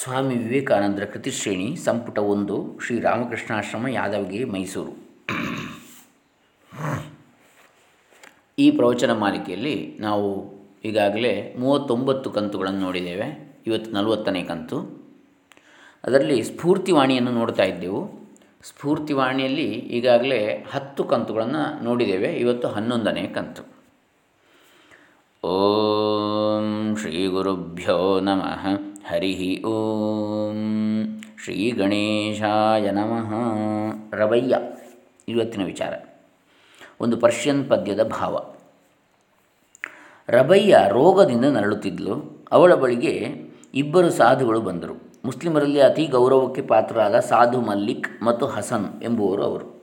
ಸ್ವಾಮಿ ವಿವೇಕಾನಂದರ ಕೃತಿಶ್ರೇಣಿ ಸಂಪುಟ ಒಂದು, ಶ್ರೀ ರಾಮಕೃಷ್ಣಾಶ್ರಮ, ಯಾದವಗಿರಿ, ಮೈಸೂರು. ಈ ಪ್ರವಚನ ಮಾಲಿಕೆಯಲ್ಲಿ ನಾವು ಈಗಾಗಲೇ ಮೂವತ್ತೊಂಬತ್ತು ಕಂತುಗಳನ್ನು ನೋಡಿದ್ದೇವೆ, ಇವತ್ತು ನಲವತ್ತನೇ ಕಂತು. ಅದರಲ್ಲಿ ಸ್ಫೂರ್ತಿವಾಣಿಯನ್ನು ನೋಡ್ತಾ ಇದ್ದೆವು. ಸ್ಫೂರ್ತಿವಾಣಿಯಲ್ಲಿ ಈಗಾಗಲೇ ಹತ್ತು ಕಂತುಗಳನ್ನು ನೋಡಿದ್ದೇವೆ, ಇವತ್ತು ಹನ್ನೊಂದನೇ ಕಂತು. ಓಂ ಶ್ರೀ ಗುರುಭ್ಯೋ ನಮಃ ಹರಿ ಓಂ ಶ್ರೀ ಗಣೇಶಾಯ ನಮಃ ರವಯ್ಯ ಇವತ್ತಿನ ವಿಚಾರ. ಒಂದು ಪರ್ಷಿಯನ್ ಪದ್ಯದ ಭಾವ. ರಬಯ್ಯ ರೋಗದಿಂದ ನರಳುತ್ತಿದ್ಲು. ಅವಳ ಬಳಿಗೆ ಇಬ್ಬರು ಸಾಧುಗಳು ಬಂದರು. ಮುಸ್ಲಿಮರಲ್ಲಿ ಅತಿ ಗೌರವಕ್ಕೆ ಪಾತ್ರರಾದ ಸಾಧು ಮಲ್ಲಿಕ್ ಮತ್ತು ಹಸನ್ ಎಂಬುವರು ಅವರು.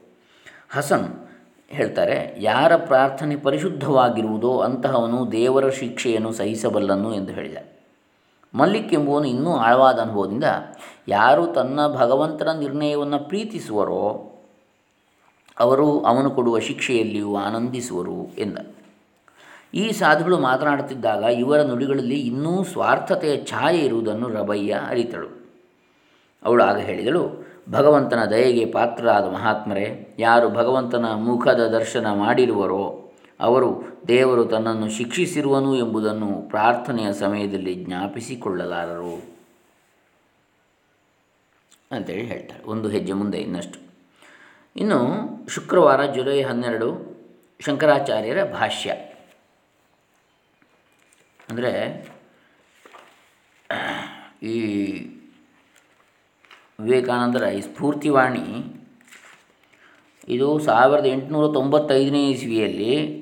ಹಸನ್ ಹೇಳ್ತಾರೆ, ಯಾರ ಪ್ರಾರ್ಥನೆ ಪರಿಶುದ್ಧವಾಗಿರುವುದೋ ಅಂತಹವನು ದೇವರ ಶಿಕ್ಷೆಯನ್ನು ಸಹಿಸಬಲ್ಲನು ಎಂದು ಹೇಳಿದ. ಮಲ್ಲಿಕ್ ಎಂಬುವನು ಇನ್ನೂ ಆಳವಾದ ಅನುಭವದಿಂದ, ಯಾರು ತನ್ನ ಭಗವಂತನ ನಿರ್ಣಯವನ್ನು ಪ್ರೀತಿಸುವರೋ, ಅವರು ಅವನು ಕೊಡುವ ಶಿಕ್ಷೆಯಲ್ಲಿಯೂ ಆನಂದಿಸುವರು ಎಂದ. ಈ ಸಾಧುಗಳು ಮಾತನಾಡುತ್ತಿದ್ದಾಗ ಇವರ ನುಡಿಗಳಲ್ಲಿ ಇನ್ನೂ ಸ್ವಾರ್ಥತೆಯ ಛಾಯೆ ಇರುವುದನ್ನು ರಬಯ್ಯ ಅರಿತಳು. ಅವಳು ಆಗ ಹೇಳಿದಳು ಭಗವಂತನ ದಯೆಗೆ ಪಾತ್ರರಾದ ಮಹಾತ್ಮರೇ, ಯಾರು ಭಗವಂತನ ಮುಖದ ದರ್ಶನ ಮಾಡಿರುವರೋ, ಅವರು ದೇವರು ತನ್ನನ್ನು ಶಿಕ್ಷಿಸಿರುವನು ಎಂಬುದನ್ನು ಪ್ರಾರ್ಥನೆಯ ಸಮಯದಲ್ಲಿ ಜ್ಞಾಪಿಸಿಕೊಳ್ಳಲಾರರು. ಅಂತೇಳಿ ಹೇಳ್ತಾರೆ. ಒಂದು ಹೆಜ್ಜೆ ಮುಂದೆ ಇನ್ನಷ್ಟು. ಇನ್ನು ಶುಕ್ರವಾರ ಜುಲೈ ಹನ್ನೆರಡು ಶಂಕರಾಚಾರ್ಯರ ಭಾಷ್ಯ. ಅಂದರೆ ಈ ವಿವೇಕಾನಂದರ ಈ ಸ್ಫೂರ್ತಿವಾಣಿ, ಇದು ಸಾವಿರದ ಎಂಟುನೂರ ತೊಂಬತ್ತೈದನೇ ಇಸ್ವಿಯಲ್ಲಿ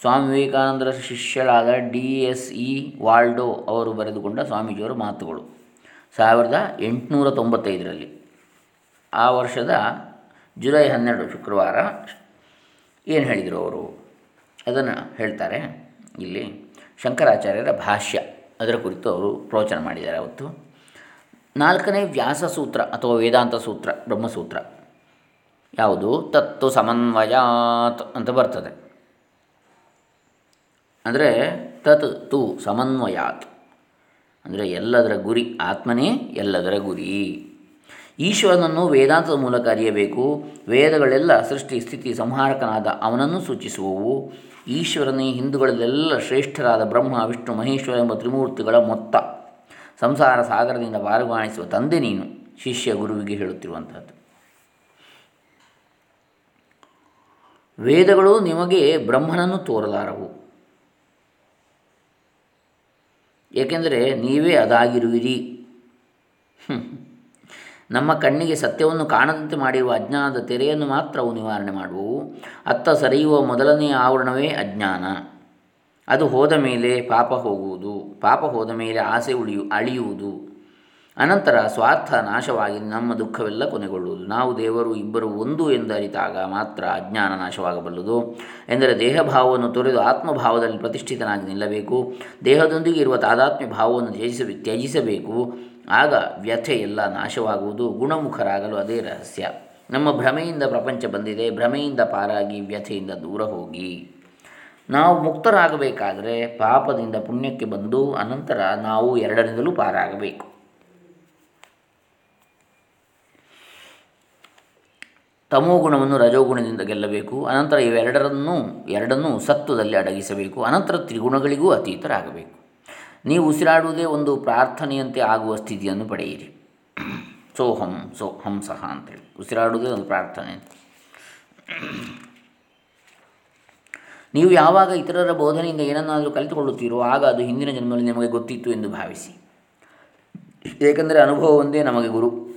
ಸ್ವಾಮಿ ವಿವೇಕಾನಂದರ ಶಿಷ್ಯರಾದ ಡಿ ಎಸ್ ಇ ವಾಲ್ಡೋ ಅವರು ಬರೆದುಕೊಂಡ ಸ್ವಾಮೀಜಿಯವರ ಮಾತುಗಳು. ಸಾವಿರದ ಎಂಟುನೂರ ತೊಂಬತ್ತೈದರಲ್ಲಿ. ಆ ವರ್ಷದ ಜುಲೈ ಹನ್ನೆರಡು ಶುಕ್ರವಾರ ಏನು ಹೇಳಿದರು ಅವರು? ಅದನ್ನು ಹೇಳ್ತಾರೆ ಇಲ್ಲಿ ಶಂಕರಾಚಾರ್ಯರ ಭಾಷ್ಯ. ಅದರ ಕುರಿತು ಅವರು ಪ್ರವಚನ ಮಾಡಿದ್ದಾರೆ ಅವತ್ತು. ನಾಲ್ಕನೇ ವ್ಯಾಸ ಸೂತ್ರ ಅಥವಾ ವೇದಾಂತ ಸೂತ್ರ, ಬ್ರಹ್ಮಸೂತ್ರ. ಯಾವುದು? ತತ್ತು ಸಮನ್ವಯಾತ್ ಅಂತ ಬರ್ತದೆ. ಅಂದರೆ ತತ್ ತು ಸಮನ್ವಯಾತ್. ಅಂದರೆ ಎಲ್ಲದರ ಗುರಿ ಆತ್ಮನೇ, ಎಲ್ಲದರ ಗುರಿ. ಈಶ್ವರನನ್ನು ವೇದಾಂತದ ಮೂಲಕ ಅರಿಯಬೇಕು. ವೇದಗಳೆಲ್ಲ ಸೃಷ್ಟಿ, ಸ್ಥಿತಿ, ಸಂಹಾರಕನಾದ ಅವನನ್ನು ಸೂಚಿಸುವವು. ಈಶ್ವರನೇ, ಹಿಂದೂಗಳಲ್ಲೆಲ್ಲ ಶ್ರೇಷ್ಠರಾದ ಬ್ರಹ್ಮ, ವಿಷ್ಣು, ಮಹೇಶ್ವರ ಎಂಬ ತ್ರಿಮೂರ್ತಿಗಳ ಮೊತ್ತ. ಸಂಸಾರ ಸಾಗರದಿಂದ ಪಾರುಗಾಣಿಸುವ ತಂದೆ ನೀನು, ಶಿಷ್ಯ ಗುರುವಿಗೆ ಹೇಳುತ್ತಿರುವಂಥದ್ದು ವೇದಗಳು ನಿಮಗೆ ಬ್ರಹ್ಮನನ್ನು ತೋರಲಾರವು. ಏಕೆಂದರೆ ನೀವೇ ಅದಾಗಿರುವಿರಿ. ನಮ್ಮ ಕಣ್ಣಿಗೆ ಸತ್ಯವನ್ನು ಕಾಣದಂತೆ ಮಾಡಿರುವ ಅಜ್ಞಾನದ ತೆರೆಯನ್ನು ಮಾತ್ರ ಅವು ನಿವಾರಣೆ ಮಾಡುವು ಅತ್ತ ಸರಿಯುವ ಮೊದಲನೆಯ ಆವರಣವೇ ಅಜ್ಞಾನ. ಅದು ಹೋದ ಮೇಲೆ ಪಾಪ ಹೋಗುವುದು, ಪಾಪ ಹೋದ ಮೇಲೆ ಆಸೆ ಉಳಿಯು, ಅಳಿಯುವುದು. ಅನಂತರ ಸ್ವಾರ್ಥ ನಾಶವಾಗಿ ನಮ್ಮ ದುಃಖವೆಲ್ಲ ಕೊನೆಗೊಳ್ಳುವುದು. ನಾವು ದೇವರು ಇಬ್ಬರು ಒಂದು ಎಂದರಿತಾಗ ಮಾತ್ರ ಅಜ್ಞಾನ ನಾಶವಾಗಬಲ್ಲದು. ಎಂದರೆ ದೇಹಭಾವವನ್ನು ತೊರೆದು ಆತ್ಮಭಾವದಲ್ಲಿ ಪ್ರತಿಷ್ಠಿತನಾಗಿ ನಿಲ್ಲಬೇಕು. ದೇಹದೊಂದಿಗೆ ಇರುವ ತಾದಾತ್ಮ್ಯ ಭಾವವನ್ನು ತ್ಯಜಿಸ ತ್ಯಜಿಸಬೇಕು. ಆಗ ವ್ಯಥೆ ಎಲ್ಲ ನಾಶವಾಗುವುದು. ಗುಣಮುಖರಾಗಲು ಅದೇ ರಹಸ್ಯ. ನಮ್ಮ ಭ್ರಮೆಯಿಂದ ಪ್ರಪಂಚ ಬಂದಿದೆ. ಭ್ರಮೆಯಿಂದ ಪಾರಾಗಿ ವ್ಯಥೆಯಿಂದ ದೂರ ಹೋಗಿ. ನಾವು ಮುಕ್ತರಾಗಬೇಕಾದರೆ ಪಾಪದಿಂದ ಪುಣ್ಯಕ್ಕೆ ಬಂದು ಅನಂತರ ನಾವು ಎರಡರಿಂದಲೂ ಪಾರಾಗಬೇಕು. ತಮೋಗುಣವನ್ನು ರಜೋಗುಣದಿಂದ ಗೆಲ್ಲಬೇಕು. ಅನಂತರ ಇವೆರಡರನ್ನೂ, ಎರಡನ್ನೂ ಸತ್ವದಲ್ಲಿ ಅಡಗಿಸಬೇಕು. ಅನಂತರ ತ್ರಿಗುಣಗಳಿಗೂ ಅತೀತರಾಗಬೇಕು. ನೀವು ಉಸಿರಾಡುವುದೇ ಒಂದು ಪ್ರಾರ್ಥನೆಯಂತೆ ಆಗುವ ಸ್ಥಿತಿಯನ್ನು ಪಡೆಯಿರಿ. ಸೋಹಂ ಸೋ ಹಂಸಹ ಅಂತೇಳಿ. ಉಸಿರಾಡುವುದೇ ಒಂದು ಪ್ರಾರ್ಥನೆ. ನೀವು ಯಾವಾಗ ಇತರರ ಬೋಧನೆಯಿಂದ ಏನನ್ನಾದರೂ ಕಲಿತುಕೊಳ್ಳುತ್ತೀರೋ ಆಗ ಅದು ಹಿಂದಿನ ಜನ್ಮದಲ್ಲಿ ನಮಗೆ ಗೊತ್ತಿತ್ತು ಎಂದು ಭಾವಿಸಿ. ಏಕೆಂದರೆ ಅನುಭವ ಒಂದೇ ನಮಗೆ ಗುರು.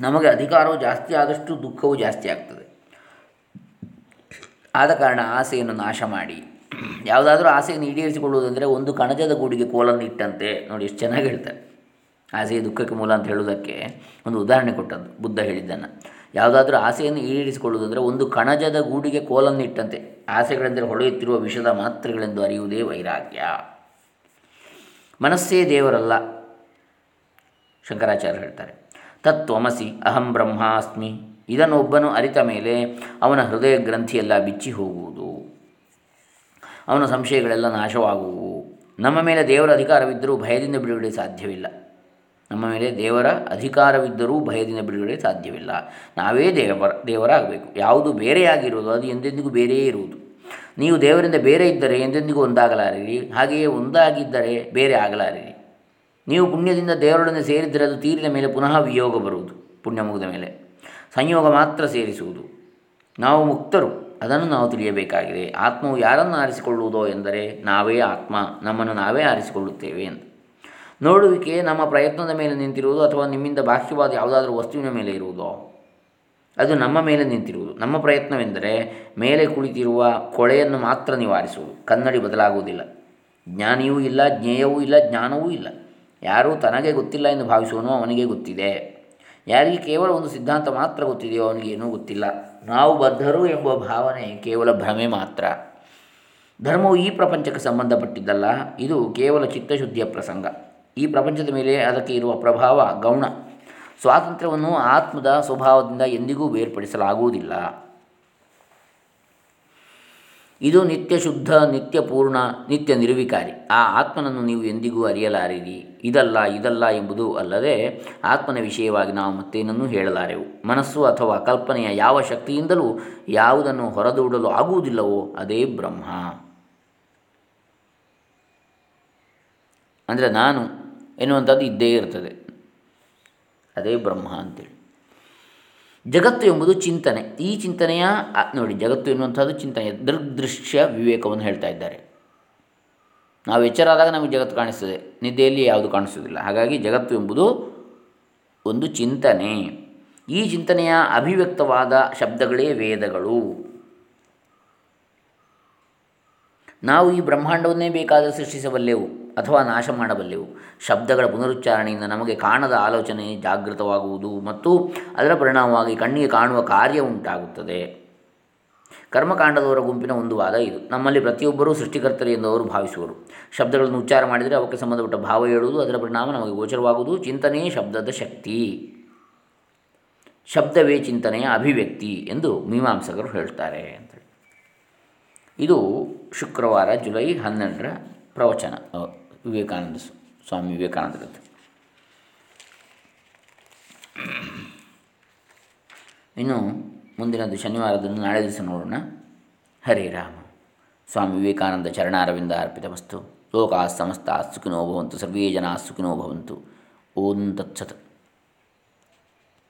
ನಮಗೆ ಅಧಿಕಾರವು ಜಾಸ್ತಿ ಆದಷ್ಟು ದುಃಖವು ಜಾಸ್ತಿ ಆಗ್ತದೆ. ಆದ ಕಾರಣ ಆಸೆಯನ್ನು ನಾಶ ಮಾಡಿ. ಯಾವುದಾದ್ರೂ ಆಸೆಯನ್ನು ಈಡೇರಿಸಿಕೊಳ್ಳುವುದಂದರೆ ಒಂದು ಕಣಜದ ಗೂಡಿಗೆ ಕೋಲನ್ನು ಇಟ್ಟಂತೆ. ನೋಡಿ ಎಷ್ಟು ಚೆನ್ನಾಗಿ ಹೇಳ್ತಾರೆ. ಆಸೆಯ ದುಃಖಕ್ಕೆ ಮೂಲ ಅಂತ ಹೇಳುವುದಕ್ಕೆ ಒಂದು ಉದಾಹರಣೆ ಕೊಟ್ಟದ್ದು ಬುದ್ಧ ಹೇಳಿದ್ದನ್ನು. ಯಾವುದಾದ್ರೂ ಆಸೆಯನ್ನು ಈಡೇರಿಸಿಕೊಳ್ಳುವುದಂದರೆ ಒಂದು ಕಣಜದ ಗೂಡಿಗೆ ಕೋಲನ್ನಿಟ್ಟಂತೆ. ಆಸೆಗಳೆಂದರೆ ಹೊಳೆಯುತ್ತಿರುವ ವಿಷದ ಮಾತ್ರೆಗಳೆಂದು ಅರಿಯುವುದೇ ವೈರಾಗ್ಯ. ಮನಸ್ಸೇ ದೇವರಲ್ಲ ಶಂಕರಾಚಾರ್ಯ ಹೇಳ್ತಾರೆ. ತತ್ವಮಸಿ ಅಹಂ ಬ್ರಹ್ಮಾಸ್ಮಿ. ಇದನ್ನು ಒಬ್ಬನು ಅರಿತ ಮೇಲೆ ಅವನ ಹೃದಯ ಗ್ರಂಥಿಯೆಲ್ಲ ಬಿಚ್ಚಿ ಹೋಗುವುದು. ಅವನ ಸಂಶಯಗಳೆಲ್ಲ ನಾಶವಾಗುವು. ನಮ್ಮ ಮೇಲೆ ದೇವರ ಅಧಿಕಾರವಿದ್ದರೂ ಭಯದಿಂದ ಬಿಡುಗಡೆ ಸಾಧ್ಯವಿಲ್ಲ. ನಮ್ಮ ಮೇಲೆ ದೇವರ ಅಧಿಕಾರವಿದ್ದರೂ ಭಯದಿಂದ ಬಿಡುಗಡೆ ಸಾಧ್ಯವಿಲ್ಲ. ನಾವೇ ದೇವರ, ದೇವರಾಗಬೇಕು. ಯಾವುದು ಬೇರೆಯಾಗಿರುವುದು, ಅದು ಎಂದೆಂದಿಗೂ ಬೇರೆಯೇ ಇರುವುದು. ನೀವು ದೇವರಿಂದ ಬೇರೆ ಇದ್ದರೆ ಎಂದೆಂದಿಗೂ ಒಂದಾಗಲಾರಿರಿ. ಹಾಗೆಯೇ ಒಂದಾಗಿದ್ದರೆ ಬೇರೆ ಆಗಲಾರಿರಿ. ನೀವು ಪುಣ್ಯದಿಂದ ದೇವರೊಡನೆ ಸೇರಿದರೆ ಅದು ತೀರಿದ ಮೇಲೆ ಪುನಃ ವಿಯೋಗ ಬರುವುದು, ಪುಣ್ಯ ಮುಗಿದ ಮೇಲೆ. ಸಂಯೋಗ ಮಾತ್ರ ಸೇರಿಸುವುದು. ನಾವು ಮುಕ್ತರು, ಅದನ್ನು ನಾವು ತಿಳಿಯಬೇಕಾಗಿದೆ. ಆತ್ಮವು ಯಾರನ್ನು ಆರಿಸಿಕೊಳ್ಳುವುದೋ ಎಂದರೆ ನಾವೇ ಆತ್ಮ, ನಮ್ಮನ್ನು ನಾವೇ ಆರಿಸಿಕೊಳ್ಳುತ್ತೇವೆ ಎಂದು. ನೋಡುವಿಕೆ ನಮ್ಮ ಪ್ರಯತ್ನದ ಮೇಲೆ ನಿಂತಿರುವುದು ಅಥವಾ ನಿಮ್ಮಿಂದ ಬಾಹ್ಯವಾದ ಯಾವುದಾದ್ರೂ ವಸ್ತುವಿನ ಮೇಲೆ ಇರುವುದೋ? ಅದು ನಮ್ಮ ಮೇಲೆ ನಿಂತಿರುವುದು. ನಮ್ಮ ಪ್ರಯತ್ನವೆಂದರೆ ಮೇಲೆ ಕುಳಿತಿರುವ ಕೊಳೆಯನ್ನು ಮಾತ್ರ ನಿವಾರಿಸುವುದು. ಕನ್ನಡಿ ಬದಲಾಗುವುದಿಲ್ಲ. ಜ್ಞಾನಿಯೂ ಇಲ್ಲ, ಜ್ಞೇಯವೂ ಇಲ್ಲ, ಜ್ಞಾನವೂ ಇಲ್ಲ. ಯಾರೂ ತನಗೆ ಗೊತ್ತಿಲ್ಲ ಎಂದು ಭಾವಿಸುವನು ಅವನಿಗೆ ಗೊತ್ತಿದೆ. ಯಾರಿಗೆ ಕೇವಲ ಒಂದು ಸಿದ್ಧಾಂತ ಮಾತ್ರ ಗೊತ್ತಿದೆಯೋ ಅವನಿಗೆ ಏನೂ ಗೊತ್ತಿಲ್ಲ. ನಾವು ಬದ್ಧರು ಎಂಬ ಭಾವನೆ ಕೇವಲ ಭ್ರಮೆ ಮಾತ್ರ. ಧರ್ಮವು ಈ ಪ್ರಪಂಚಕ್ಕೆ ಸಂಬಂಧಪಟ್ಟಿದ್ದಲ್ಲ. ಇದು ಕೇವಲ ಚಿತ್ತಶುದ್ಧಿಯ ಪ್ರಸಂಗ. ಈ ಪ್ರಪಂಚದ ಮೇಲೆ ಅದಕ್ಕೆ ಇರುವ ಪ್ರಭಾವ ಗೌಣ. ಸ್ವಾತಂತ್ರ್ಯವನ್ನು ಆತ್ಮದ ಸ್ವಭಾವದಿಂದ ಎಂದಿಗೂ ಬೇರ್ಪಡಿಸಲಾಗುವುದಿಲ್ಲ. ಇದು ನಿತ್ಯ ಶುದ್ಧ, ನಿತ್ಯ ಪೂರ್ಣ, ನಿತ್ಯ ನಿರ್ವಿಕಾರಿ. ಆ ಆತ್ಮನನ್ನು ನೀವು ಎಂದಿಗೂ ಅರಿಯಲಾರಿರಿ. ಇದಲ್ಲ ಇದಲ್ಲ ಎಂಬುದು ಅಲ್ಲದೆ ಆತ್ಮನ ವಿಷಯವಾಗಿ ನಾವು ಮತ್ತೇನನ್ನೂ ಹೇಳಲಾರೆವು. ಮನಸ್ಸು ಅಥವಾ ಕಲ್ಪನೆಯ ಯಾವ ಶಕ್ತಿಯಿಂದಲೂ ಯಾವುದನ್ನು ಹೊರದೂಡಲು ಆಗುವುದಿಲ್ಲವೋ ಅದೇ ಬ್ರಹ್ಮ. ಅಂದರೆ ನಾನು ಎನ್ನುವಂಥದ್ದು ಇದ್ದೇ ಇರ್ತದೆ. ಅದೇ ಬ್ರಹ್ಮ ಅಂತೇಳಿ. ಜಗತ್ತು ಎಂಬುದು ಚಿಂತನೆ. ಈ ಚಿಂತನೆಯ ನೋಡಿ, ಜಗತ್ತು ಎನ್ನುವಂಥದ್ದು ಚಿಂತನೆ. ದೃಗ್ದೃಶ್ಯ ವಿವೇಕವನ್ನು ಹೇಳ್ತಾ ಇದ್ದಾರೆ. ನಾವು ಎಚ್ಚರಾದಾಗ ನಮಗೆ ಜಗತ್ತು ಕಾಣಿಸ್ತದೆ. ನಿದ್ದೆಯಲ್ಲಿ ಯಾವುದು ಕಾಣಿಸೋದಿಲ್ಲ ಹಾಗಾಗಿ ಜಗತ್ತು ಎಂಬುದು ಒಂದು ಚಿಂತನೆ. ಈ ಚಿಂತನೆಯ ಅಭಿವ್ಯಕ್ತವಾದ ಶಬ್ದಗಳೇ ವೇದಗಳು. ನಾವು ಈ ಬ್ರಹ್ಮಾಂಡವನ್ನೇ ಬೇಕಾದ ಸೃಷ್ಟಿಸಬಲ್ಲೆವು. ಅಥವಾ ನಾಶ ಮಾಡಬಲ್ಲೆವು. ಶಬ್ದಗಳ ಪುನರುಚ್ಚಾರಣೆಯಿಂದ ನಮಗೆ ಕಾಣದ ಆಲೋಚನೆ ಜಾಗೃತವಾಗುವುದು ಮತ್ತು ಅದರ ಪರಿಣಾಮವಾಗಿ ಕಣ್ಣಿಗೆ ಕಾಣುವ ಕಾರ್ಯ ಉಂಟಾಗುತ್ತದೆ. ಕರ್ಮಕಾಂಡದವರ ಗುಂಪಿನ ಒಂದು ವಾದ ಇದು. ನಮ್ಮಲ್ಲಿ ಪ್ರತಿಯೊಬ್ಬರೂ ಸೃಷ್ಟಿಕರ್ತರು ಎಂದು ಅವರು ಭಾವಿಸುವರು. ಶಬ್ದಗಳನ್ನು ಉಚ್ಚಾರ ಮಾಡಿದರೆ ಅವಕ್ಕೆ ಸಂಬಂಧಪಟ್ಟ ಭಾವ ಹೇಳುವುದು, ಅದರ ಪರಿಣಾಮ ನಮಗೆ ಗೋಚರವಾಗುವುದು. ಚಿಂತನೆಯೇ ಶಬ್ದದ ಶಕ್ತಿ. ಶಬ್ದವೇ ಚಿಂತನೆಯ ಅಭಿವ್ಯಕ್ತಿ ಎಂದು ಮೀಮಾಂಸಕರು ಹೇಳ್ತಾರೆ ಅಂತೇಳಿ ಇದು ಶುಕ್ರವಾರ ಜುಲೈ ಹನ್ನೆರಡರ ಪ್ರವಚನ. ವಿವೇಕಾನಂದ ಸ್ವಾಮಿ ವಿವೇಕಾನಂದರದ್ದು. ಇನ್ನು ಮುಂದಿನದು ಶನಿವಾರದಂದು ನಾಳೆ ದಿವಸ ನೋಡೋಣ. ಹರೇ ರಾಮ. ಸ್ವಾಮಿ ವಿವೇಕಾನಂದ ಚರಣಾರವಿಂದ ಅರ್ಪಿತ ವಸ್ತು ಲೋಕಾ ಸಮಸ್ತ ಸುಖಿನೋ ಭವಂತು. ಸರ್ವೇ ಜನ ಸುಖಿನೋ ಭವಂತು. ಓಂ ತತ್ಸತ್.